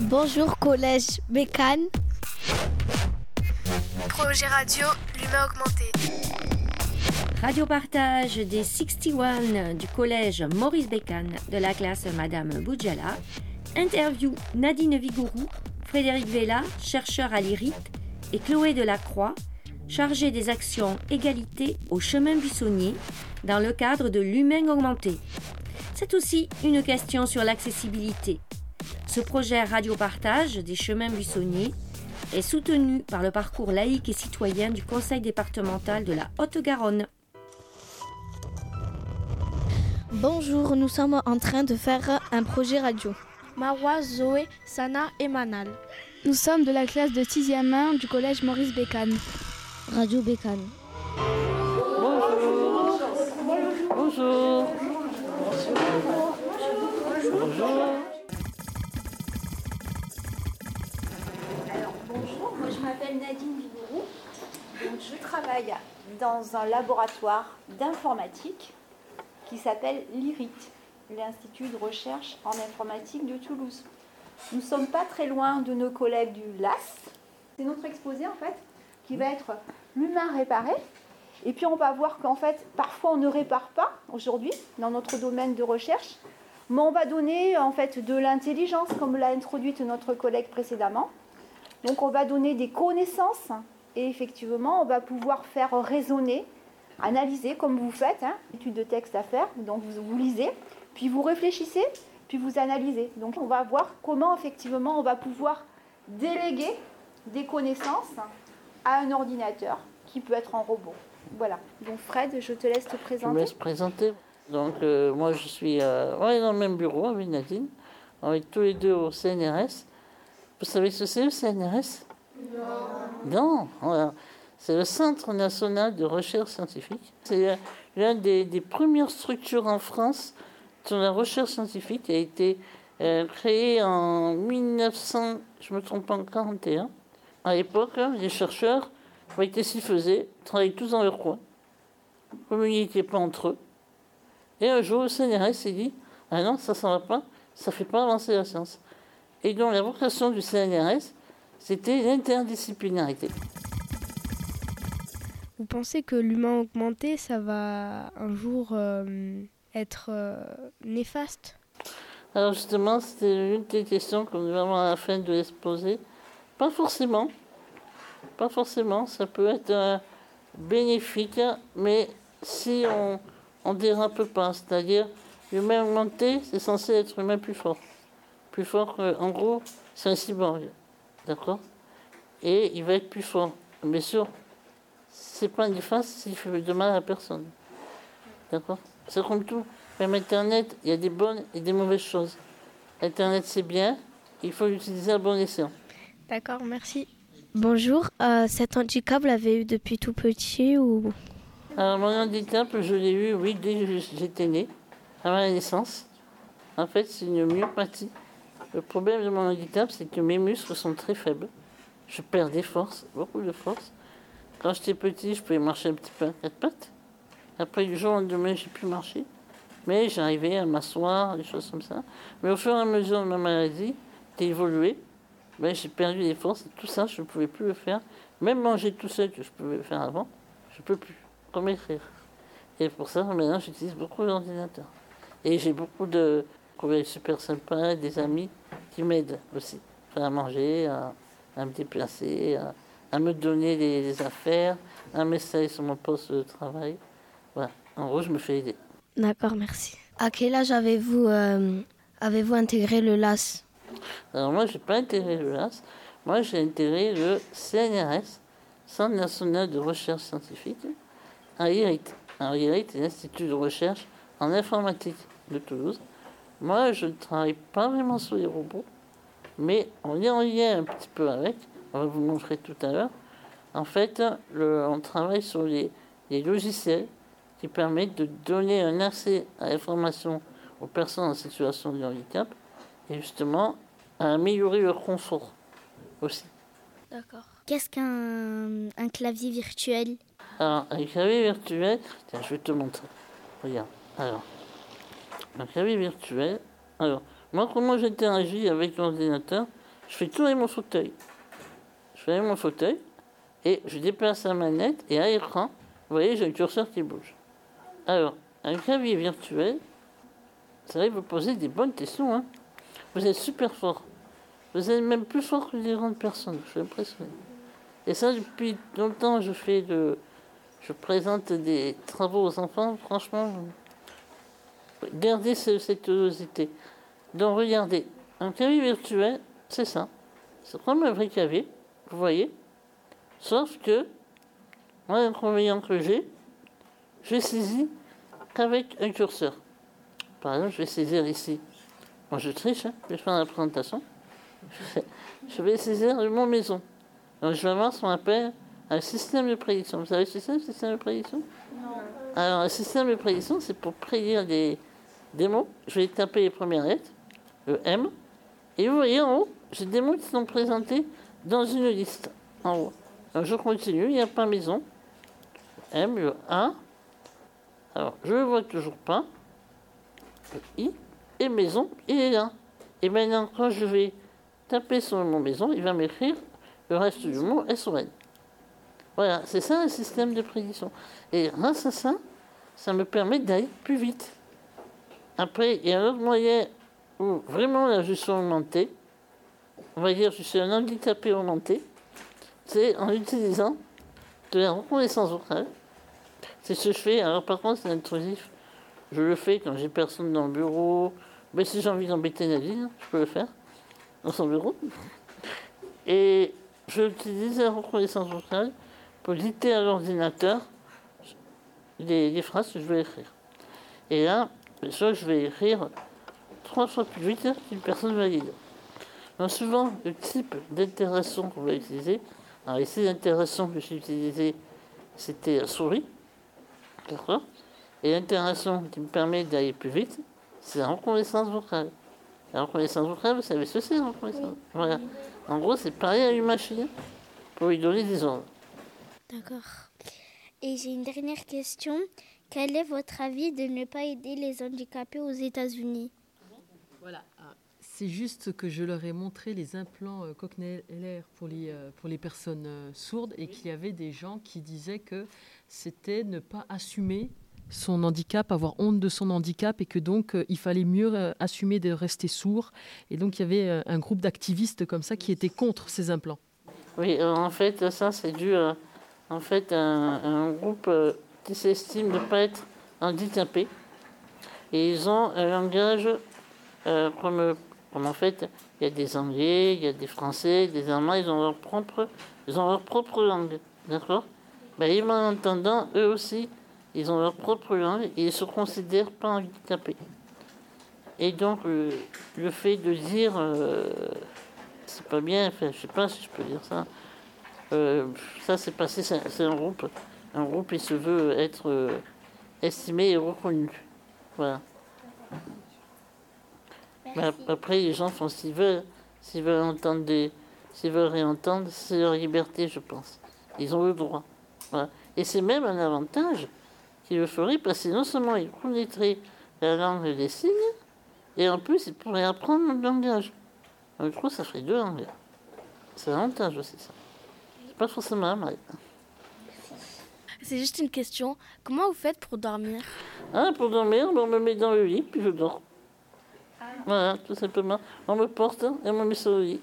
Bonjour collège Bécane. Projet radio, l'humain augmenté. Radio partage des 61 du collège Maurice Bécane de la classe Madame Boudjala. Interview Nadine Vigourou, Frédéric Vella, chercheur à l'IRIT, et Chloé Delacroix, chargée des actions égalité au chemin buissonnier dans le cadre de l'humain augmenté. C'est aussi une question sur l'accessibilité. Ce projet Radio Partage des chemins buissonniers est soutenu par le parcours laïque et citoyen du Conseil départemental de la Haute-Garonne. Bonjour, nous sommes en train de faire un projet radio. Marois, Zoé, Sana et Manal. Nous sommes de la classe de 6e 1 du collège Maurice Bécane. Radio Bécane. Bonjour. Bonjour. Bonjour. Bonjour, moi je m'appelle Nadine Vigourou. Donc je travaille dans un laboratoire d'informatique qui s'appelle l'IRIT, l'Institut de recherche en informatique de Toulouse. Nous ne sommes pas très loin de nos collègues du LAS. C'est notre exposé en fait qui va être l'humain réparé. Et puis on va voir qu'en fait, parfois on ne répare pas aujourd'hui dans notre domaine de recherche, mais on va donner en fait de l'intelligence, comme l'a introduite notre collègue précédemment. Donc on va donner des connaissances et effectivement on va pouvoir faire raisonner, analyser comme vous faites, hein, étude de texte à faire, donc vous, vous lisez, puis vous réfléchissez, puis vous analysez. Donc on va voir comment effectivement on va pouvoir déléguer des connaissances à un ordinateur qui peut être en robot. Voilà. Donc Fred, je te laisse te Je me présenter. laisse présenter. Donc, euh, moi, je suis euh, on est dans le même bureau avec Nadine. On est tous les deux au CNRS. Vous savez ce que c'est le CNRS Non. Non. C'est le Centre national de recherche scientifique. C'est l'une des, premières structures en France sur la recherche scientifique a été euh, créée en 1900, je me trompe pas, en 41. À l'époque, hein, les chercheurs, voyaient qu'est-ce qu'ils faisaient travaillaient tous dans leur coin, communiquaient pas entre eux. Et un jour, le CNRS s'est dit Ah non, ça, ça va pas, ça fait pas avancer la science. Et donc, la vocation du CNRS, c'était l'interdisciplinarité. Vous pensez que l'humain augmenté, ça va un jour euh, être euh, néfaste? Alors, justement, c'était une des questions qu'on devait avoir à la fin de l'exposé. Pas forcément. Pas forcément. Ça peut être euh, bénéfique, mais si on on dérape pas, c'est-à-dire l'humain augmenté, c'est censé être l'humain plus fort. Plus fort, que- en gros, c'est un cyborg. D'accord? Et il va être plus fort. Bien sûr, c'est pas néfaste s'il fait de mal à personne. D'accord? C'est comme tout. Même Internet, il y a des bonnes et des mauvaises choses. Internet, c'est bien, il faut l'utiliser à bon escient. D'accord, merci. Bonjour, euh, cet handicap, vous l'avez eu depuis tout petit ou? Alors, mon handicap, je l'ai eu, oui, dès que j'étais né, à ma naissance. En fait, c'est une myopathie. Le problème de mon handicap, c'est que mes muscles sont très faibles. Je perds des forces, beaucoup de force. Quand j'étais petit, je pouvais marcher un petit peu à quatre pattes. Après, du jour au lendemain, j'ai pu marcher. Mais j'arrivais à m'asseoir, des choses comme ça. Mais au fur et à mesure de ma maladie, d'évoluer, ben, j'ai perdu des forces. Tout ça, je ne pouvais plus le faire. Même manger tout seul, que je pouvais faire avant, je ne peux plus. Comme écrire. Et pour ça, maintenant, j'utilise beaucoup l'ordinateur. Et j'ai beaucoup de collègues super sympas, des amis qui m'aident aussi. À manger, à, à me déplacer, à, à me donner des, affaires, à m'installer sur mon poste de travail. Voilà. En gros, je me fais aider. D'accord, merci. À quel âge avez-vous euh, avez-vous intégré le LAS Alors moi, j'ai pas intégré le LAS. Moi, j'ai intégré le CNRS, Centre national de recherche scientifique, à IRIT. Alors IRIT est l'Institut de recherche en informatique de Toulouse. Moi, je ne travaille pas vraiment sur les robots, mais on est en lien un petit peu avec. On va vous montrer tout à l'heure. En fait, le- on travaille sur les, les logiciels qui permettent de donner un accès à l'information aux personnes en situation de handicap et justement à améliorer leur confort aussi. D'accord. Qu'est-ce qu'un un clavier virtuel? Alors, un clavier virtuel, tiens, je vais te montrer. Regarde. Alors, un clavier virtuel. Alors, moi, comment j'interagis avec l'ordinateur je fais tourner mon fauteuil. Je fais mon fauteuil et je déplace la manette et à l'écran, vous voyez, j'ai un curseur qui bouge. Alors, un clavier virtuel, ça va vous poser des bonnes questions. Hein. Vous êtes super fort. Vous êtes même plus fort que les grandes personnes. Je suis impressionné. Et ça, depuis longtemps, je fais de, je présente des travaux aux enfants. Franchement, gardez cette curiosité. Donc, regardez, un clavier virtuel, c'est ça. C'est comme un vrai clavier, vous voyez. Sauf que, moi, l'inconvénient que j'ai, je saisis qu'avec un curseur. Par exemple, je vais saisir ici. Moi, je triche, hein, je vais faire la présentation. Je vais saisir mon maison. Donc, je vais avoir ce qu'on appelle un système de prédiction. Vous savez ce que c'est, le système de prédiction? Non. Alors, un système de prédiction, c'est pour prédire des, mots. Je vais taper les premières lettres, le M. Et vous voyez en haut, j'ai des mots qui sont présentés dans une liste, en haut. Donc, je continue, il n'y a pas maison. M, le A. Alors, je ne vois toujours pas. Le I et maison, il est là. Et maintenant, quand je vais taper sur mon maison, il va m'écrire le reste du mot SON. Voilà, c'est ça un système de prédiction. Et grâce à ça, ça me permet d'aller plus vite. Après, il y a un autre moyen où vraiment là je suis augmenté. On va dire je suis un handicapé augmenté. C'est en utilisant de la reconnaissance vocale. C'est ce que je fais. Alors par contre, c'est intrusif. Je le fais quand j'ai personne dans le bureau. Mais si j'ai envie d'embêter Nadine, je peux le faire dans son bureau. Et j'utilise la reconnaissance vocale pour dicter à l'ordinateur les, phrases que je vais écrire. Et là, soit je vais écrire trois fois plus vite qu'une personne valide. Donc souvent, le type d'interaction qu'on va utiliser, alors ici l'interaction que j'ai utilisée, c'était la souris, d'accord? Et l'interaction qui me permet d'aller plus vite, c'est la reconnaissance vocale. La reconnaissance vocale, vous savez ce que c'est la reconnaissance? Voilà. En gros, c'est pareil à une machine pour lui donner des ordres. D'accord. Et j'ai une dernière question. Quel est votre avis de ne pas aider les handicapés aux États-Unis? Voilà. Ah, c'est juste que je leur ai montré les implants euh, cochléaires pour les, euh, pour les personnes euh, sourdes et qu'il y avait des gens qui disaient que c'était ne pas assumer son handicap, avoir honte de son handicap et que donc euh, il fallait mieux euh, assumer de rester sourd. Et donc il y avait euh, un groupe d'activistes comme ça qui étaient contre ces implants. Oui, en fait, ça c'est dû à en fait, un, groupe qui s'estime ne pas être handicapé. Et ils ont un langage comme, comme en fait, il y a des Anglais, il y a des Français, des Allemands, ils ont leur propre, ils ont leur propre langue. D'accord? Ben, Les malentendants, eux aussi, ils ont leur propre langue et ils se considèrent pas handicapés. Et donc, le, fait de dire, euh, c'est pas bien, je sais pas si je peux dire ça, euh, ça c'est passé, c'est un groupe, un groupe qui se veut être euh, estimé et reconnu. Voilà. après, les gens font s'ils veulent, s'ils veulent entendre des, s'ils veulent réentendre, c'est leur liberté, je pense. Ils ont le droit. Voilà. Et c'est même un avantage qui le ferait parce que non seulement il connaîtrait la langue des signes, et en plus il pourrait apprendre le langage. Donc, je trouve ça ferait deux langues. C'est l'avantage aussi ça. C'est pas forcément mal. C'est juste une question. Comment vous faites pour dormir Ah, pour dormir, on me met dans le lit, puis je dors. Voilà, tout simplement. On me porte et on me met sur le lit.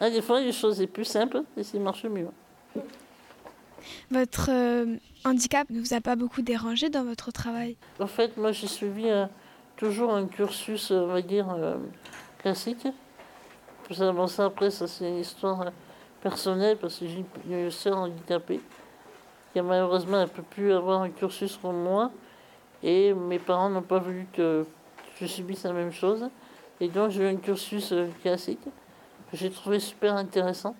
Ah, des fois, les choses sont plus simples et ça marche mieux. Votre euh, handicap ne vous a pas beaucoup dérangé dans votre travail? En fait, moi j'ai suivi euh, toujours un cursus, on va dire, euh, classique. Bon, ça, après, ça c'est une histoire personnelle parce que j'ai une soeur handicapée qui a malheureusement un peu pu avoir un cursus comme moi et mes parents n'ont pas voulu que je subisse la même chose. Et donc j'ai eu un cursus classique que j'ai trouvé super intéressant.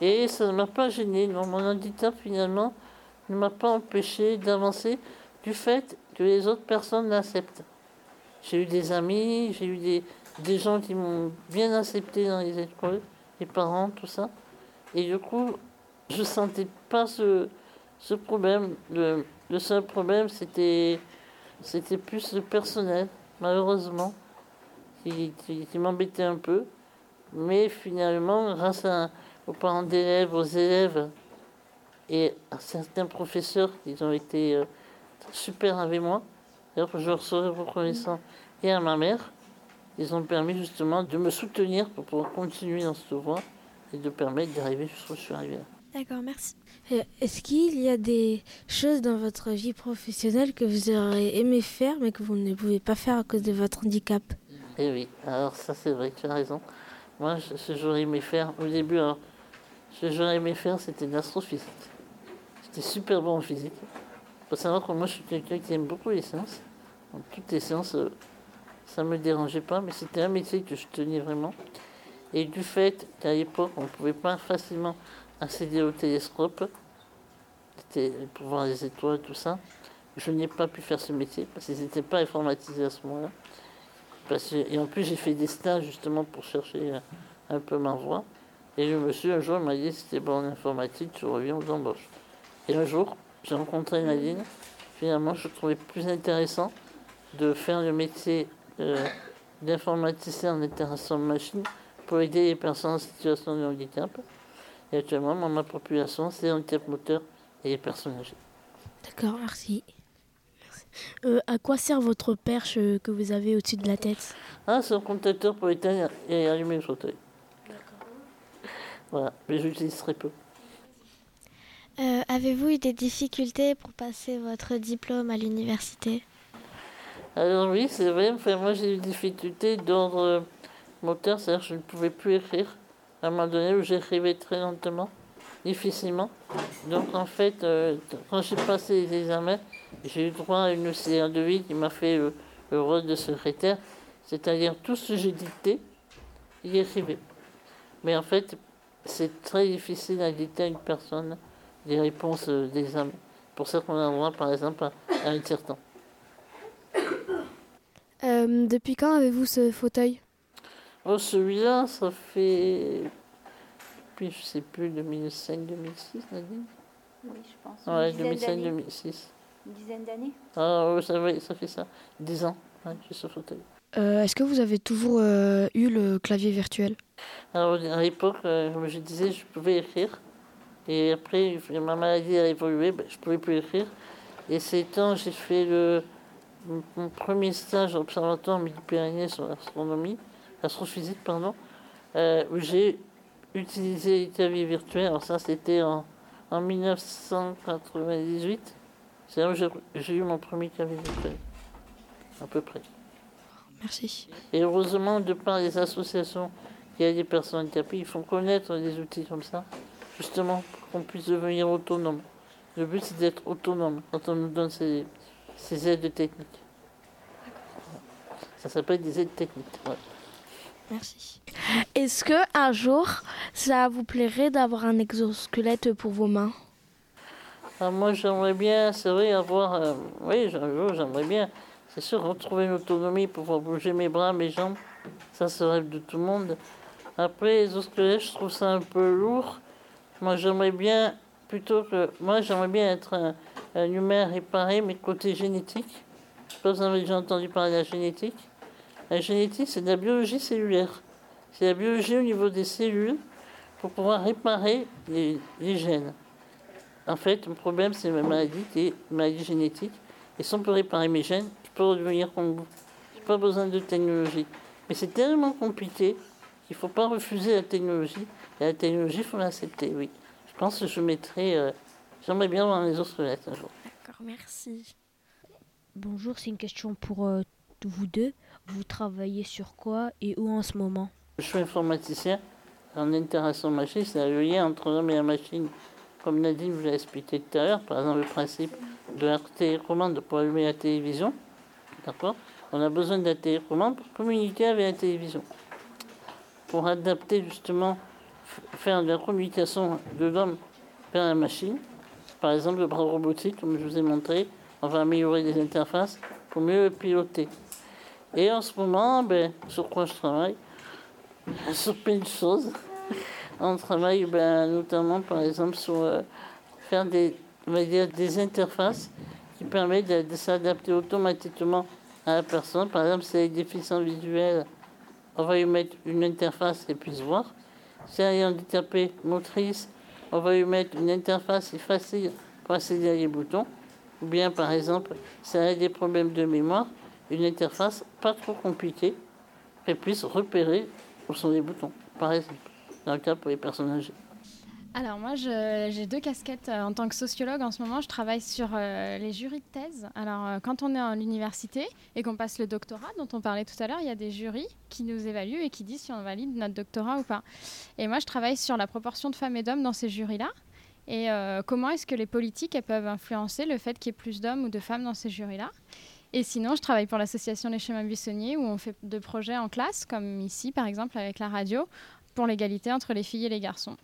Et ça ne m'a pas gêné. Non, mon handicap, finalement, ne m'a pas empêché d'avancer du fait que les autres personnes l'acceptent. J'ai eu des amis, j'ai eu des, des gens qui m'ont bien accepté dans les écoles, parents, tout ça. Et du coup, je sentais pas ce, ce problème. Le, seul problème, c'était, c'était plus le personnel, malheureusement, qui, qui m'embêtait un peu. Mais finalement, grâce aux parents d'élèves, aux élèves et à certains professeurs qui ont été euh, super avec moi, je leur serai reconnaissant, et à ma mère, ils ont permis justement de me soutenir pour pouvoir continuer dans cette voie et de permettre d'arriver jusqu'où je suis arrivé. D'accord, merci. Euh, est-ce qu'il y a des choses dans votre vie professionnelle que vous auriez aimé faire mais que vous ne pouvez pas faire à cause de votre handicap? Eh oui, alors ça c'est vrai, tu as raison. Moi, ce que j'aurais aimé faire au début, alors, ce que j'aurais aimé faire, c'était de l'astrophysique. J'étais super bon en physique. Il faut savoir que moi, je suis quelqu'un qui aime beaucoup les sciences. Donc, toutes les sciences, euh, ça ne me dérangeait pas, mais c'était un métier que je tenais vraiment. Et du fait qu'à l'époque, on ne pouvait pas facilement accéder au télescope, pour voir les étoiles, tout ça, je n'ai pas pu faire ce métier parce qu'ils n'étaient pas informatisés à ce moment-là. Et en plus, j'ai fait des stages justement pour chercher un peu ma voie. Et le monsieur, un jour, m'a dit si bon en informatique, tu reviens aux embauches. Et un jour, j'ai rencontré Nadine. Finalement, je trouvais plus intéressant de faire le métier euh, d'informaticien en interaction de machine pour aider les personnes en situation de handicap. Et actuellement, ma population, c'est handicap moteur et les personnes âgées. D'accord, merci. Euh, à quoi sert votre perche euh, que vous avez au-dessus de la tête? Ah, c'est un contacteur pour éteindre et allumer le fauteuil. D'accord. Voilà, mais j'utilise très peu. Euh, avez-vous eu des difficultés pour passer votre diplôme à l'université? Alors oui, c'est vrai. Moi, j'ai eu des difficultés d'ordre moteur, c'est-à-dire que je ne pouvais plus écrire à un moment donné où j'écrivais très lentement, difficilement. Donc en fait, euh, quand j'ai passé les examens, j'ai eu droit à une CR de vie qui m'a fait le, rôle de secrétaire, c'est-à-dire tout ce que j'ai dicté, il écrivait. Mais en fait, c'est très difficile à dicter à une personne des réponses euh, d'examen. Pour ça qu'on a droit, par exemple, à, un tiers temps. Euh, depuis quand avez-vous ce fauteuil? Oh, celui-là, ça fait. Puis je sais plus, 2005, 2006, Nadine? Oui, je pense. Ouais, 2005, 2006. Une dizaine d'années Ah, oui, ça, ça fait ça. 10 ans, ouais, j'ai ce fauteuil. Euh, est-ce que vous avez toujours euh, eu le clavier virtuel? Alors, à l'époque, euh, comme je disais, je pouvais écrire. Et après, ma maladie a évolué, ben, je ne pouvais plus écrire. Et c'est temps, j'ai fait le, mon premier stage à l'Observatoire Midi-Pyrénées sur l'astronomie astrophysique, pardon, euh, où j'ai utilisé les claviers virtuels. Alors ça, c'était en, en 1998. C'est là où j'ai eu mon premier clavier virtuel, à peu près. Merci. Et heureusement, de par les associations qui a des personnes handicapées, ils font connaître des outils comme ça, justement pour qu'on puisse devenir autonome. Le but, c'est d'être autonome quand on nous donne ces, ces aides techniques. Ça s'appelle des aides techniques. Merci. Est-ce que un jour, ça vous plairait d'avoir un exosquelette pour vos mains? Ah, Moi, j'aimerais bien, c'est vrai, avoir. Euh, oui, un jour, j'aimerais bien. C'est sûr, retrouver une autonomie pour pouvoir bouger mes bras, mes jambes. Ça, c'est rêve de tout le monde. Après, exosquelettes, je trouve ça un peu lourd. Moi, j'aimerais bien, plutôt que. Moi, j'aimerais bien être un, un humain réparé, mais côté génétique. Je pas si vous avez déjà entendu parler de la génétique. La génétique, c'est de la biologie cellulaire. C'est la biologie au niveau des cellules pour pouvoir réparer les, gènes. En fait, le problème, c'est ma maladie qui est maladie génétique. Et si on peut réparer mes gènes, je peux redevenir comme vous. Je n'ai pas besoin de technologie. Mais c'est tellement compliqué qu'il ne faut pas refuser la technologie. Et la technologie, il faut l'accepter, oui. Je pense que je mettrai. Euh, j'aimerais bien voir les autres lettres un jour. D'accord, merci. Bonjour, c'est une question pour euh, vous deux. Vous travaillez sur quoi et où en ce moment? Je suis informaticien en interaction machine, c'est le lien entre l'homme et la machine. Comme Nadine vous l'a expliqué tout à l'heure, par exemple le principe de la télécommande pour allumer la télévision. D'accord? On a besoin de la télécommande pour communiquer avec la télévision. Pour adapter justement, faire de la communication de l'homme vers la machine. Par exemple, le bras robotique, comme je vous ai montré, on va améliorer les interfaces pour mieux piloter. Et en ce moment, ben, sur quoi je travaille Sur plein de choses. On travaille ben, notamment, par exemple, sur euh, faire des, des interfaces qui permettent de, s'adapter automatiquement à la personne. Par exemple, si elle est déficient visuel, on va lui mettre une interface qui puisse voir. Si elle est handicapée motrice, on va lui mettre une interface facile pour accéder à les boutons. Ou bien, par exemple, si elle a des problèmes de mémoire, une interface pas trop compliquée qu'elle puisse repérer où sont les boutons, par exemple, dans le cas pour les personnes âgées. Alors moi, j'ai deux casquettes euh, en tant que sociologue. En ce moment, je travaille sur euh, les jurys de thèse. Alors euh, quand on est à l'université et qu'on passe le doctorat, dont on parlait tout à l'heure, il y a des jurys qui nous évaluent et qui disent si on valide notre doctorat ou pas. Et moi, je travaille sur la proportion de femmes et d'hommes dans ces jurys-là. Et comment est-ce que les politiques peuvent influencer le fait qu'il y ait plus d'hommes ou de femmes dans ces jurys-là et sinon, je travaille pour l'association Les Chemins Buissonniers où on fait de projets en classe, comme ici par exemple avec la radio, pour l'égalité entre les filles et les garçons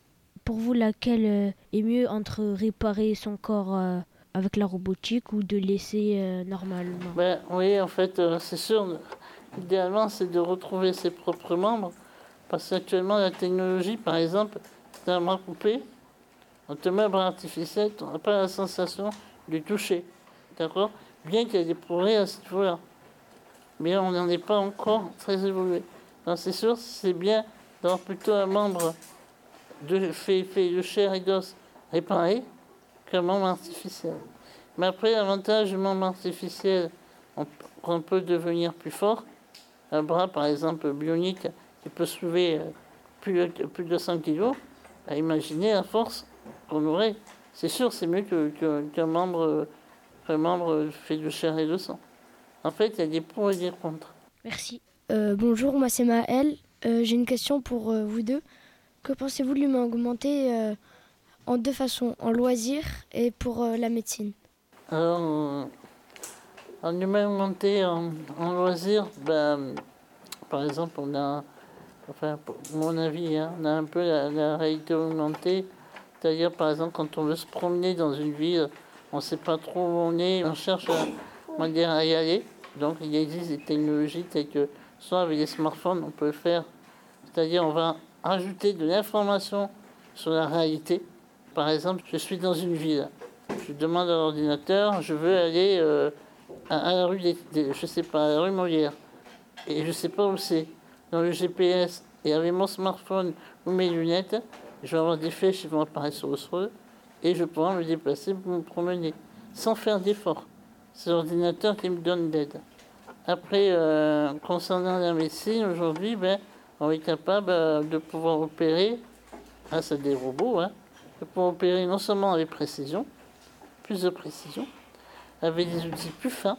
pour vous, laquelle euh, est mieux entre réparer son corps euh, avec la robotique ou de laisser euh, normalement? Ben, Oui, en fait, c'est sûr. Idéalement, c'est de retrouver ses propres membres. Parce qu'actuellement, la technologie, par exemple, c'est un bras coupé. On te met un bras artificiel, tu n'auras pas la sensation de toucher. D'accord? Bien qu'il y ait des progrès à ce niveau-là. Mais on n'en est pas encore très évolué. Donc c'est sûr, c'est bien d'avoir plutôt un membre de, fait, fait chair et d'os réparé qu'un membre artificiel. Mais après, l'avantage du membre artificiel, on, peut devenir plus fort. Un bras, par exemple, bionique, qui peut soulever euh, plus, plus de 100 kg, à imaginer la force qu'on aurait. C'est sûr, c'est mieux qu'un membre, membre fait de chair et de sang. En fait, il y a des pour et des contre. Merci. Euh, bonjour, moi c'est Maëlle. Euh, j'ai une question pour vous deux. Que pensez-vous de l'humain augmenté euh, en deux façons, en loisir et pour euh, la médecine? Alors, euh, en humain augmenté en, loisir, ben, par exemple, on a, enfin, mon avis, hein, on a un peu la, réalité augmentée. C'est-à-dire, par exemple, quand on veut se promener dans une ville, on ne sait pas trop où on est, on cherche à, à y aller. Donc, il existe des technologies telles que, soit avec les smartphones, on peut faire. C'est-à-dire, on va rajouter de l'information sur la réalité. Par exemple, je suis dans une ville. Je demande à l'ordinateur, je veux aller euh, à, la rue, des, je sais pas, la rue Molière. Et je sais pas où c'est. Dans le GPS et avec mon smartphone ou mes lunettes, je vais avoir des flèches qui vont apparaître sur le et je pourrai me déplacer pour me promener sans faire d'effort. C'est l'ordinateur qui me donne d'aide. Après, euh, concernant la médecine, aujourd'hui, ben, on est capable euh, de pouvoir opérer, grâce à des robots, hein, de pouvoir opérer non seulement avec précision, plus de précision, avec des outils plus fins.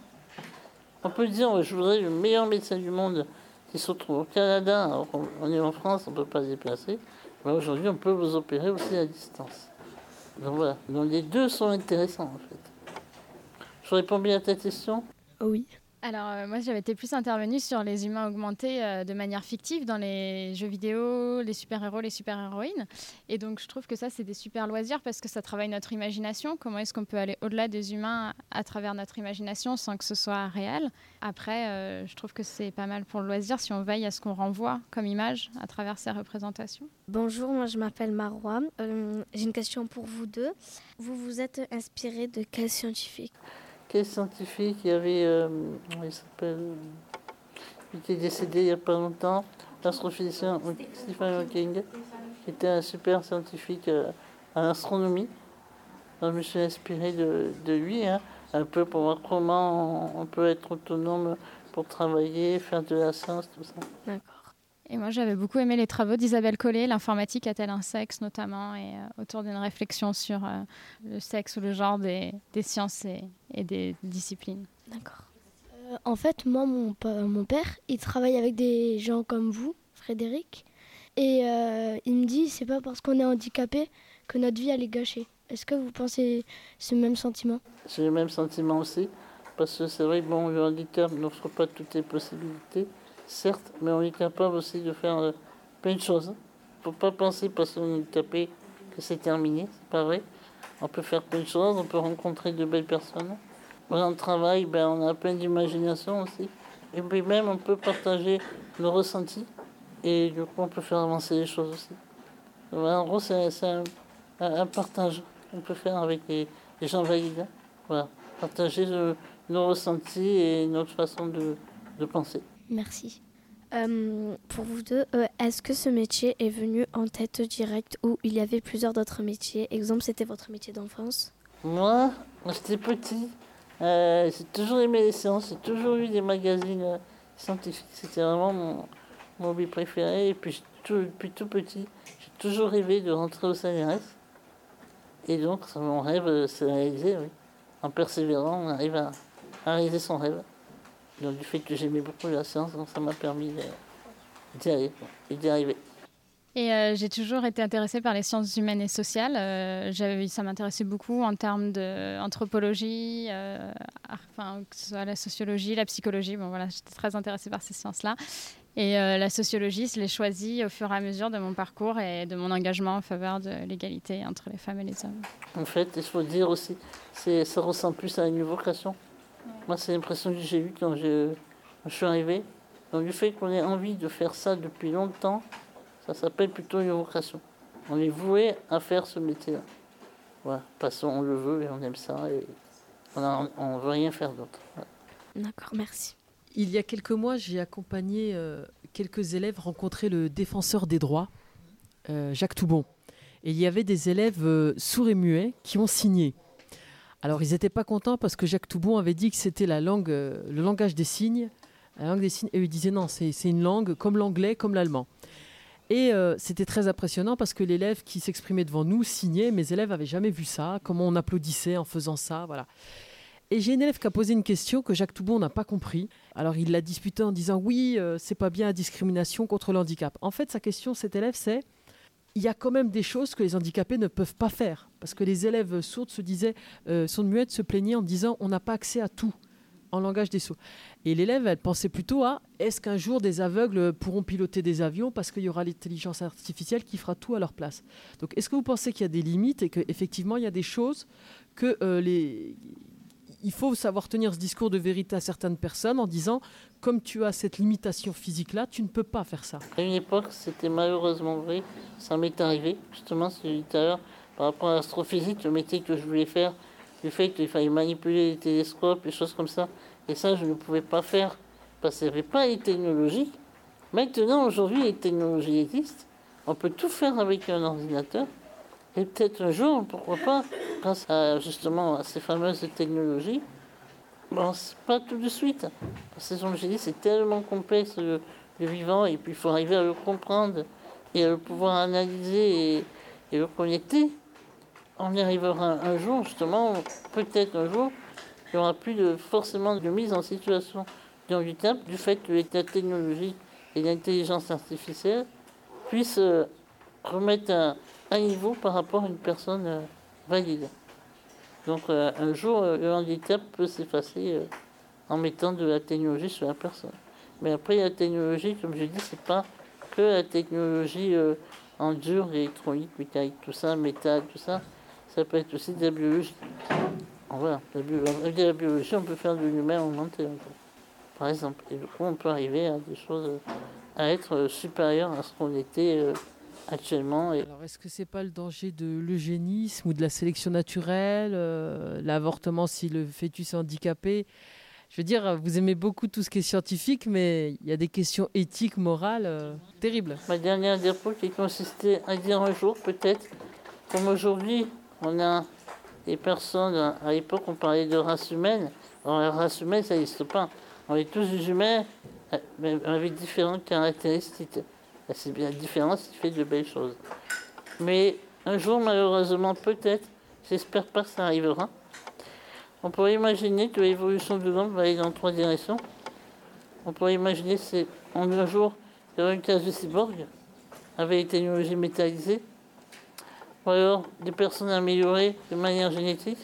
On peut dire, je voudrais le meilleur médecin du monde qui se trouve au Canada, on est en France, on ne peut pas se déplacer. Aujourd'hui, on peut vous opérer aussi à distance. Donc voilà, les deux sont intéressants en fait. Je réponds bien à ta question? Oui. Alors euh, moi j'avais été plus intervenue sur les humains augmentés euh, de manière fictive dans les jeux vidéo, les super-héros, les super-héroïnes. Et donc je trouve que ça c'est des super loisirs parce que ça travaille notre imagination. Comment est-ce qu'on peut aller au-delà des humains à travers notre imagination sans que ce soit réel? Après euh, je trouve que c'est pas mal pour le loisir si on veille à ce qu'on renvoie comme image à travers ces représentations. Bonjour, moi je m'appelle Marois. J'ai une question pour vous deux. Vous vous êtes inspiré de quel scientifique? Quel scientifique il y avait, euh, il s'appelle, il était décédé il n'y a pas longtemps, l'astrophysicien Stephen Hawking, qui était un super scientifique euh, en astronomie. je me suis inspiré de, lui, hein, un peu pour voir comment on peut être autonome pour travailler, faire de la science, tout ça. D'accord. Et moi, j'avais beaucoup aimé les travaux d'Isabelle Collet, L'informatique a-t-elle un sexe notamment, et euh, autour d'une réflexion sur euh, le sexe ou le genre des, des sciences et, et, des disciplines. D'accord. Euh, en fait, moi, mon, mon, père, il travaille avec des gens comme vous, Frédéric, et il me dit, c'est pas parce qu'on est handicapé que notre vie elle est gâchée. Est-ce que vous pensez ce même sentiment? C'est le même sentiment aussi, parce que c'est vrai que bon, le handicap n'offre pas toutes les possibilités certes, mais on est capable aussi de faire euh, plein de choses. Il ne faut pas penser parce qu'on est tapé que c'est terminé, c'est pas vrai. On peut faire plein de choses, on peut rencontrer de belles personnes. Dans le travail, ben, on a plein d'imagination aussi. Et puis même, on peut partager nos ressentis. Et du coup, on peut faire avancer les choses aussi. en gros, c'est un, partage qu'on peut faire avec les, gens valides. Voilà. Partager nos ressentis et notre façon de penser. Merci. Euh, pour vous deux, euh, est-ce que ce métier est venu en tête directe ou il y avait plusieurs d'autres métiers? Exemple, c'était votre métier d'enfance Moi, quand j'étais petit, euh, j'ai toujours aimé les sciences, j'ai toujours lu des magazines scientifiques. C'était vraiment mon, mon hobby préféré. Et puis, tout, depuis tout petit, j'ai toujours rêvé de rentrer au CNRS. Et donc, mon rêve s'est réalisé, oui. En persévérant, on arrive à, à réaliser son rêve. Donc, du fait que j'aimais beaucoup la science, donc ça m'a permis d'y arriver. et d'y arriver. Et euh, j'ai toujours été intéressée par les sciences humaines et sociales. Euh, ça m'intéressait beaucoup en termes d'anthropologie, euh, enfin, que ce soit la sociologie, la psychologie. Bon, voilà, j'étais très intéressée par ces sciences-là. Et la sociologie, je l'ai choisie au fur et à mesure de mon parcours et de mon engagement en faveur de l'égalité entre les femmes et les hommes. En fait, il faut dire aussi, ça ressemble plus à une vocation. Moi, c'est l'impression que j'ai eue quand je, quand je suis arrivé. Donc, du fait qu'on ait envie de faire ça depuis longtemps, ça s'appelle plutôt une vocation. On est voué à faire ce métier-là. Voilà, parce qu'on le veut et on aime ça et on ne veut rien faire d'autre. Voilà. D'accord, merci. Il y a quelques mois, j'ai accompagné euh, quelques élèves rencontrer le défenseur des droits, euh, Jacques Toubon. Et il y avait des élèves euh, sourds et muets qui ont signé. Alors, ils n'étaient pas contents parce que Jacques Toubon avait dit que c'était la langue, euh, le langage des signes. La langue des signes. Et ils disaient non, c'est une langue comme l'anglais, comme l'allemand. Et euh, c'était très impressionnant parce que l'élève qui s'exprimait devant nous signait. Mes élèves n'avaient jamais vu ça, comment on applaudissait en faisant ça. Voilà. Et j'ai une élève qui a posé une question que Jacques Toubon n'a pas compris. Alors il l'a disputé en disant oui, euh, c'est pas bien la discrimination contre le handicap. En fait, sa question, cet élève, c'est il y a quand même des choses que les handicapés ne peuvent pas faire. Parce que les élèves sourds se disaient, euh, sourdes muettes se plaignaient en disant on n'a pas accès à tout en langage des sourds. Et l'élève, elle pensait plutôt à est-ce qu'un jour des aveugles pourront piloter des avions parce qu'il y aura l'intelligence artificielle qui fera tout à leur place? Donc est-ce que vous pensez qu'il y a des limites et qu'effectivement il y a des choses que euh, les il faut savoir tenir ce discours de vérité à certaines personnes en disant, comme tu as cette limitation physique-là, tu ne peux pas faire ça. À une époque, c'était malheureusement vrai. Ça m'est arrivé, justement, ce que je disais tout à l'heure, par rapport à l'astrophysique, le métier que je voulais faire, le fait qu'il fallait manipuler les télescopes, les choses comme ça. Et ça, je ne pouvais pas faire parce qu'il n'y avait pas les technologies. Maintenant, aujourd'hui, les technologies existent. On peut tout faire avec un ordinateur. Et peut-être un jour, pourquoi pas, grâce à justement à ces fameuses technologies, bon, pas tout de suite. Parce que comme c'est tellement complexe le, vivant, et puis il faut arriver à le comprendre et à le pouvoir analyser et, et le connecter. On y arrivera un jour, justement, peut-être un jour, il n'y aura plus de, forcément de mise en situation de handicap du fait que la technologie et l'intelligence artificielle puissent euh, remettre un, un niveau par rapport à une personne euh, valide. Donc euh, un jour, euh, le handicap peut s'effacer en mettant de la technologie sur la personne. Mais après, la technologie, comme je dis, c'est pas que la technologie en dur, électronique, mécanique, tout ça, métal, tout ça. Ça peut être aussi de la biologie. Voilà, de la biologie, on peut faire de l'humain augmenté, par exemple. Et du coup, on peut arriver à des choses, à être supérieur à ce qu'on était actuellement. Et Alors, est-ce que c'est pas le danger de l'eugénisme ou de la sélection naturelle, euh, l'avortement si le fœtus est handicapé? Je veux dire, vous aimez beaucoup tout ce qui est scientifique, mais il y a des questions éthiques, morales euh, terribles. Ma dernière diapo qui consistait à dire un jour, peut-être, comme aujourd'hui, on a des personnes, à l'époque on parlait de race humaine, alors la race humaine ça n'existe pas. On est tous des humains euh, mais avec différentes caractéristiques. C'est bien la différence qui fait de belles choses. Mais un jour, malheureusement, peut-être, j'espère pas que ça arrivera, on pourrait imaginer que l'évolution de l'homme va aller dans trois directions. On pourrait imaginer c'est en un jour, il une case de cyborg avec des technologies métallisées, ou alors des personnes améliorées de manière génétique,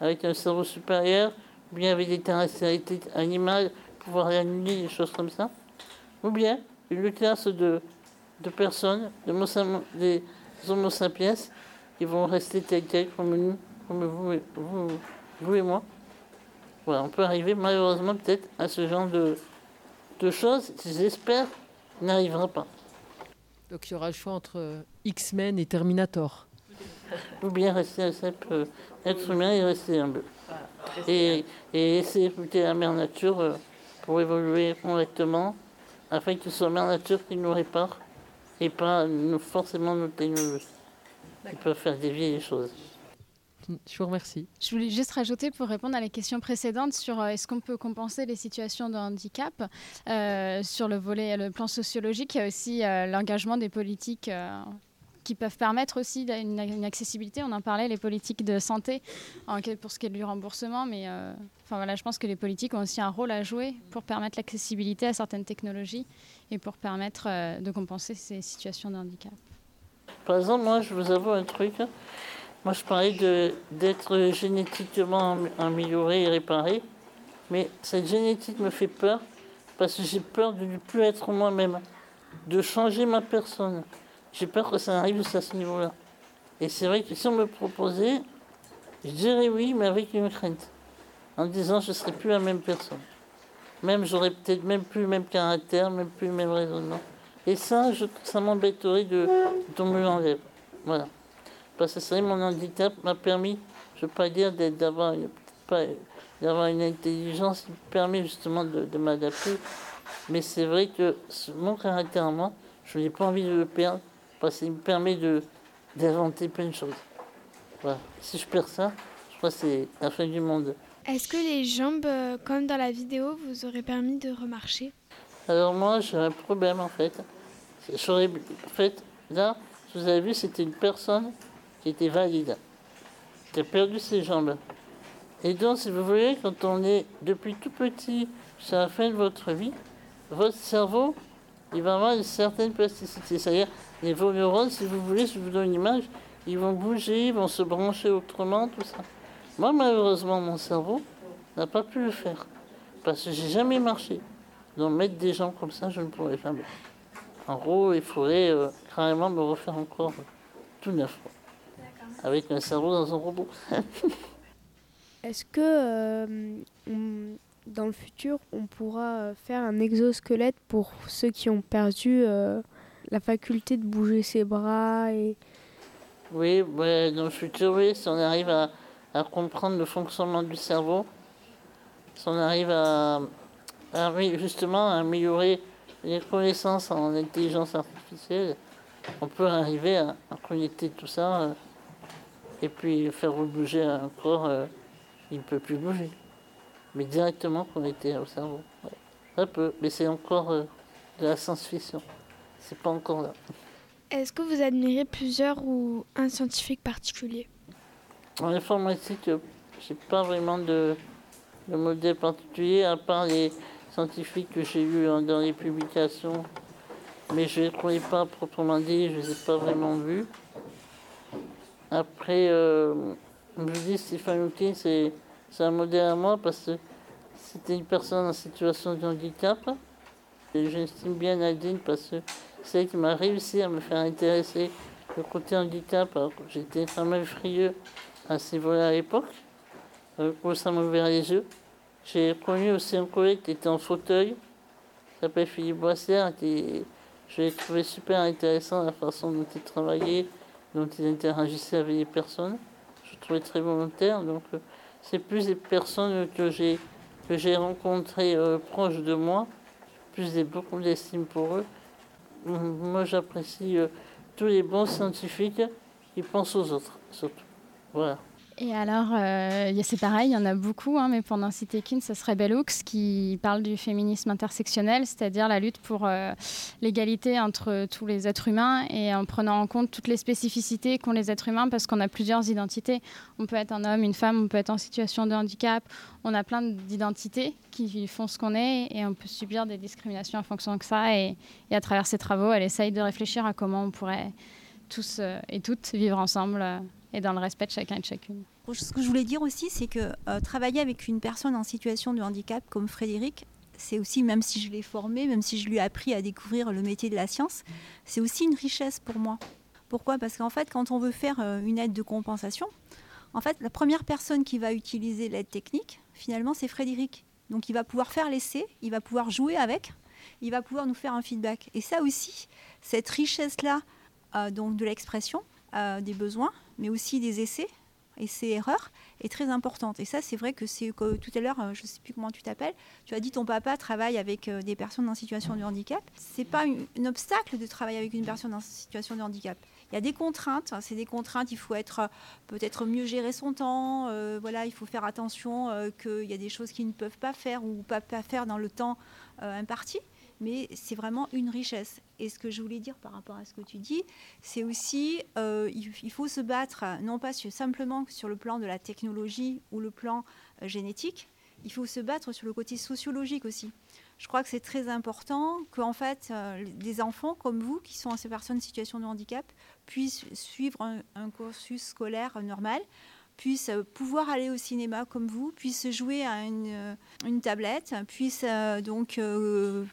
avec un cerveau supérieur, ou bien avec des caractéristiques animales, pouvoir annuler des choses comme ça, ou bien une classe de, de personnes, de des Homo sapiens, qui vont rester tels quels comme nous, comme vous et, vous, vous et moi. Voilà, on peut arriver malheureusement peut-être à ce genre de, de choses qui, j'espère, n'arrivera pas. Donc il y aura le choix entre X-Men et Terminator. Ou bien rester un simple euh, être humain et rester humble. Et, et essayer d'écouter la mère nature euh, pour évoluer correctement afin que ce soit la nature qui nous répare et pas forcément nos technologies qui peuvent faire dévier les choses. Je vous remercie. Je voulais juste rajouter pour répondre à la question précédente sur euh, est-ce qu'on peut compenser les situations de handicap. Euh, sur le volet, le plan sociologique, il y a aussi euh, l'engagement des politiques qui peuvent permettre aussi une, accessibilité. On en parlait, les politiques de santé pour ce qui est du remboursement, mais enfin, voilà, je pense que les politiques ont aussi un rôle à jouer pour permettre l'accessibilité à certaines technologies et pour permettre de compenser ces situations de handicap. Par exemple, moi, je vous avoue un truc. Moi, je parlais d'être génétiquement amélioré et réparé, mais cette génétique me fait peur parce que j'ai peur de ne plus être moi-même, de changer ma personne. J'ai peur que ça arrive à ce niveau-là. Et c'est vrai que si on me proposait, je dirais oui, mais avec une crainte, en disant je ne serais plus la même personne. Même j'aurais peut-être même plus le même caractère, même plus le même raisonnement. Et ça, ça m'embêterait de, de me l'enlève. Voilà. Parce que c'est mon handicap m'a permis, je ne veux pas dire d'avoir une intelligence qui permet justement de, m'adapter. Mais c'est vrai que mon caractère moi, je n'ai pas envie de le perdre parce qu'il me permet d'inventer plein de choses. Voilà. Si je perds ça, je crois que c'est la fin du monde. Est-ce que les jambes, euh, comme dans la vidéo, vous auraient permis de remarcher? Alors moi, j'ai un problème en fait. En fait, là, vous avez vu, c'était une personne qui était valide, qui a perdu ses jambes. Et donc, si vous voulez, quand on est depuis tout petit jusqu'à la fin de votre vie, votre cerveau, il va avoir une certaine plasticité. C'est-à-dire, les vos neurones, si vous voulez, je vous donne une image, ils vont bouger, ils vont se brancher autrement, tout ça. Moi, malheureusement, mon cerveau n'a pas pu le faire. Parce que j'ai jamais marché. Donc, mettre des jambes comme ça, je ne pourrais jamais. En gros, il faudrait euh, carrément me refaire encore tout neuf avec un cerveau dans un robot. Est-ce que euh, dans le futur, on pourra faire un exosquelette pour ceux qui ont perdu euh, la faculté de bouger ses bras et... Oui, dans le futur, oui, si on arrive à, comprendre le fonctionnement du cerveau, si on arrive à, justement à améliorer les connaissances en intelligence artificielle, on peut arriver à, connecter tout ça. Euh, et puis faire bouger un corps, euh, il ne peut plus bouger. Mais directement connecté au cerveau. Ça peut, mais c'est encore euh, de la science-fiction. C'est pas encore là. Est-ce que vous admirez plusieurs ou un scientifique particulier? En informatique, j'ai pas vraiment de, de, modèle particulier, à part les scientifiques que j'ai vus dans les publications. Mais je ne les connais pas proprement dit, je ne les ai pas vraiment vus. Après, euh, je dis Stéphane Hawking, c'est un modèle à moi parce que c'était une personne en situation de handicap. Et j'estime bien Nadine parce que c'est elle qui m'a réussi à me faire intéresser le côté handicap. J'étais quand même frieux à ce niveau-là à l'époque. Euh, ça m'a ouvert les yeux. J'ai connu aussi un collègue qui était en fauteuil, qui s'appelle Philippe Boissière, et je l'ai trouvé super intéressant la façon dont il travaillait, dont il interagissait avec les personnes. Je trouvais très volontaire. Donc, euh, c'est plus des personnes que j'ai que j'ai rencontrées euh, proches de moi, plus des beaucoup d'estime pour eux. Moi, j'apprécie euh, tous les bons scientifiques qui pensent aux autres, surtout. Voilà. Et alors, euh, c'est pareil, il y en a beaucoup, hein, mais pour n'en citer qu'une, ce serait Bellux qui parle du féminisme intersectionnel, c'est-à-dire la lutte pour euh, l'égalité entre tous les êtres humains et en prenant en compte toutes les spécificités qu'ont les êtres humains parce qu'on a plusieurs identités. On peut être un homme, une femme, on peut être en situation de handicap, on a plein d'identités qui font ce qu'on est et on peut subir des discriminations en fonction de ça. Et, à travers ces travaux, elle essaye de réfléchir à comment on pourrait tous euh, et toutes vivre ensemble et dans le respect de chacun et de chacune. Ce que je voulais dire aussi, c'est que euh, travailler avec une personne en situation de handicap comme Frédéric, c'est aussi, même si je l'ai formé, même si je lui ai appris à découvrir le métier de la science, c'est aussi une richesse pour moi. Pourquoi? Parce qu'en fait, quand on veut faire euh, une aide de compensation, en fait, la première personne qui va utiliser l'aide technique, finalement, c'est Frédéric. Donc, il va pouvoir faire l'essai, il va pouvoir jouer avec, il va pouvoir nous faire un feedback. Et ça aussi, cette richesse-là, euh, donc de l'expression, des besoins, mais aussi des essais et ces erreurs est très importante. Et ça, c'est vrai que c'est tout à l'heure, je ne sais plus comment tu t'appelles, tu as dit ton papa travaille avec des personnes en situation de handicap. C'est pas un obstacle de travailler avec une personne en situation de handicap. Il y a des contraintes, c'est des contraintes, il faut être peut-être mieux gérer son temps, voilà, il faut faire attention qu'il y a des choses qu'ils ne peuvent pas faire ou pas, pas faire dans le temps imparti mais c'est vraiment une richesse. Et ce que je voulais dire par rapport à ce que tu dis, c'est aussi, euh, il faut se battre, non pas simplement sur le plan de la technologie ou le plan euh, génétique, il faut se battre sur le côté sociologique aussi. Je crois que c'est très important qu'en fait, euh, des enfants comme vous, qui sont ces personnes en situation de handicap, puissent suivre un cursus scolaire normal, puissent euh, pouvoir aller au cinéma comme vous, puissent jouer à une, euh, tablette, puissent euh, donc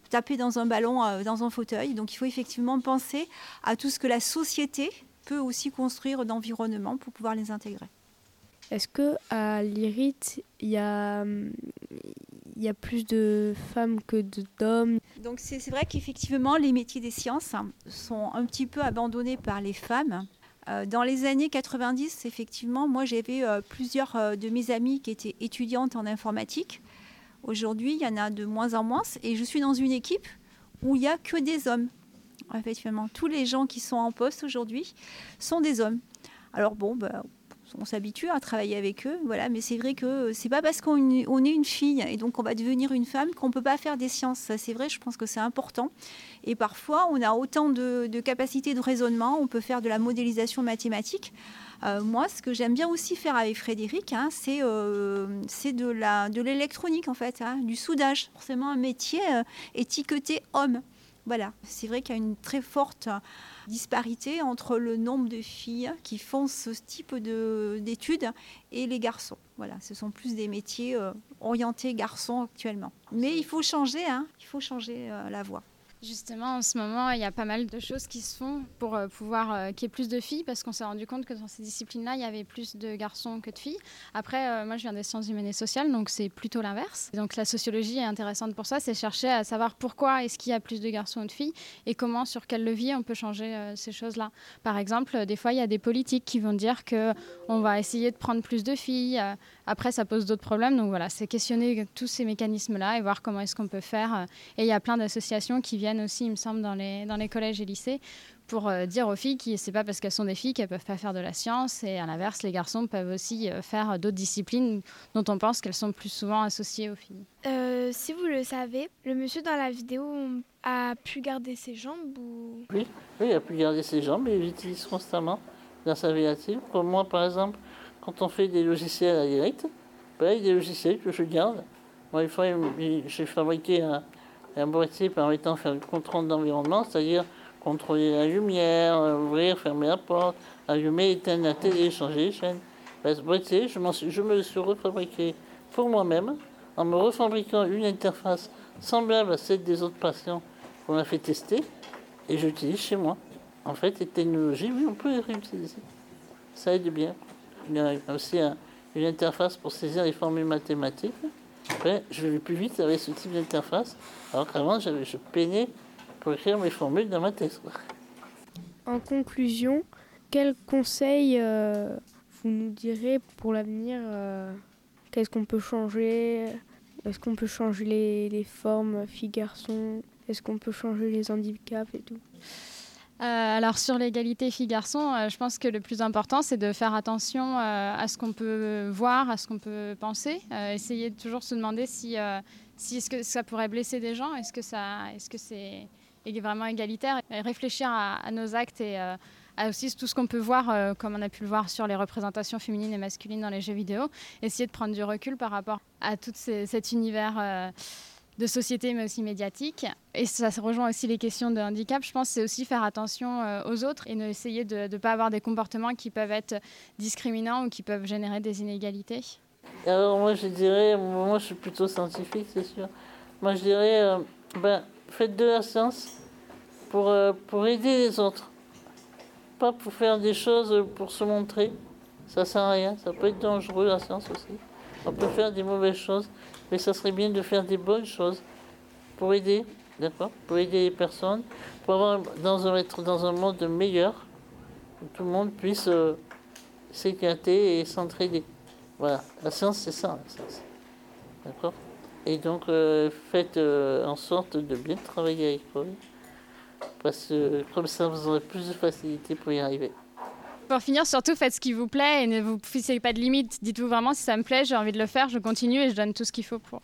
taper dans un ballon, dans un fauteuil. Donc il faut effectivement penser à tout ce que la société peut aussi construire d'environnement pour pouvoir les intégrer. Est-ce que à l'IRIT, il y a, il y a plus de femmes que d'hommes? Donc c'est vrai qu'effectivement, les métiers des sciences sont un petit peu abandonnés par les femmes. Euh, dans les années 90, effectivement, moi j'avais euh, plusieurs euh, de mes amies qui étaient étudiantes en informatique. Aujourd'hui, il y en a de moins en moins et je suis dans une équipe où il n'y a que des hommes. Effectivement, tous les gens qui sont en poste aujourd'hui sont des hommes. Alors bon, bah, on s'habitue à travailler avec eux, voilà. Mais c'est vrai que c'est pas parce qu'on est une fille et donc on va devenir une femme qu'on peut pas faire des sciences. Ça, c'est vrai. Je pense que c'est important. Et parfois, on a autant de, capacités de raisonnement. On peut faire de la modélisation mathématique. Euh, moi, ce que j'aime bien aussi faire avec Frédéric, hein, c'est euh, de l'électronique en fait, hein, du soudage. Forcément, un métier euh, étiqueté homme. Voilà, c'est vrai qu'il y a une très forte disparité entre le nombre de filles qui font ce type d'études et les garçons. Voilà, ce sont plus des métiers euh, orientés garçons actuellement. Mais il faut changer, hein, il faut changer euh, la voie. Justement, en ce moment, il y a pas mal de choses qui se font pour euh, pouvoir euh, qu'il y ait plus de filles, parce qu'on s'est rendu compte que dans ces disciplines-là, il y avait plus de garçons que de filles. Après, euh, moi, je viens des sciences humaines et sociales, donc c'est plutôt l'inverse. Donc la sociologie est intéressante pour ça, c'est chercher à savoir pourquoi est-ce qu'il y a plus de garçons ou de filles, et comment, sur quel levier on peut changer ces choses-là. Par exemple, des fois, il y a des politiques qui vont dire que on va essayer de prendre plus de filles. Après, ça pose d'autres problèmes. Donc voilà, c'est questionner tous ces mécanismes-là et voir comment est-ce qu'on peut faire. Et il y a plein d'associations qui viennent aussi, il me semble, dans les, dans les collèges et lycées pour euh, dire aux filles que c'est pas parce qu'elles sont des filles qu'elles peuvent pas faire de la science et à l'inverse les garçons peuvent aussi euh, faire d'autres disciplines dont on pense qu'elles sont plus souvent associées aux filles. Euh, si vous le savez, le monsieur dans la vidéo a pu garder ses jambes ou... Oui, oui il a pu garder ses jambes et il utilise constamment dans sa vie active. Pour moi par exemple, quand on fait des logiciels à direct, ben, il y a des logiciels que je garde. Moi, une fois, j'ai fabriqué un, un boîtier permettant de faire le contrôle d'environnement, c'est-à-dire contrôler la lumière, ouvrir, fermer la porte, allumer, éteindre la télé, changer les chaînes. Ben, ce boîtier, je, me suis refabriqué pour moi-même en me refabriquant une interface semblable à celle des autres patients qu'on a fait tester et j'utilise chez moi. En fait, les technologies, oui, on peut les réutiliser. Ça aide bien. Il y a aussi une interface pour saisir les formules mathématiques. Après, je vais plus vite avec ce type d'interface, alors qu'avant, je peinais pour écrire mes formules dans ma thèse. En conclusion, quel conseil euh, vous nous direz pour l'avenir euh, Qu'est-ce qu'on peut changer? Est-ce qu'on peut changer les, les formes filles-garçons Est-ce qu'on peut changer les handicaps et tout? Alors sur l'égalité filles-garçons, euh, je pense que le plus important, c'est de faire attention euh, à ce qu'on peut voir, à ce qu'on peut penser. essayer de toujours se demander si, si est-ce que ça pourrait blesser des gens, est-ce que ça, est-ce c'est vraiment égalitaire, réfléchir à, nos actes et à aussi tout ce qu'on peut voir, comme on a pu le voir sur les représentations féminines et masculines dans les jeux vidéo. Essayer de prendre du recul par rapport à tout cet univers de société, mais aussi médiatique. Et ça rejoint aussi les questions de handicap. Je pense c'est aussi faire attention euh, aux autres et essayer de ne pas avoir des comportements qui peuvent être discriminants ou qui peuvent générer des inégalités. Alors moi je dirais, moi je suis plutôt scientifique, c'est sûr. Moi je dirais, euh, ben, faites de la science pour, euh, pour aider les autres. Pas pour faire des choses pour se montrer. Ça sert à rien. Ça peut être dangereux la science aussi. On peut faire des mauvaises choses mais ça serait bien de faire des bonnes choses pour aider, d'accord Pour aider les personnes, pour avoir dans un, être dans un monde meilleur, où tout le monde puisse euh, s'éclater et s'entraider. Voilà, la science, c'est ça. La science. D'accord Et donc, euh, faites euh, en sorte de bien travailler à l'école, parce que comme ça, vous aurez plus de facilité pour y arriver. Pour finir, surtout faites ce qui vous plaît et ne vous fixez pas de limites. Dites-vous vraiment si ça me plaît, j'ai envie de le faire, je continue et je donne tout ce qu'il faut pour.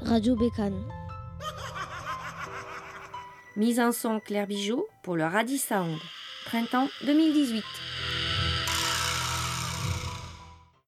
Radio Bécane. Mise en son Claire Bijot pour le Radis Sound, printemps 2018.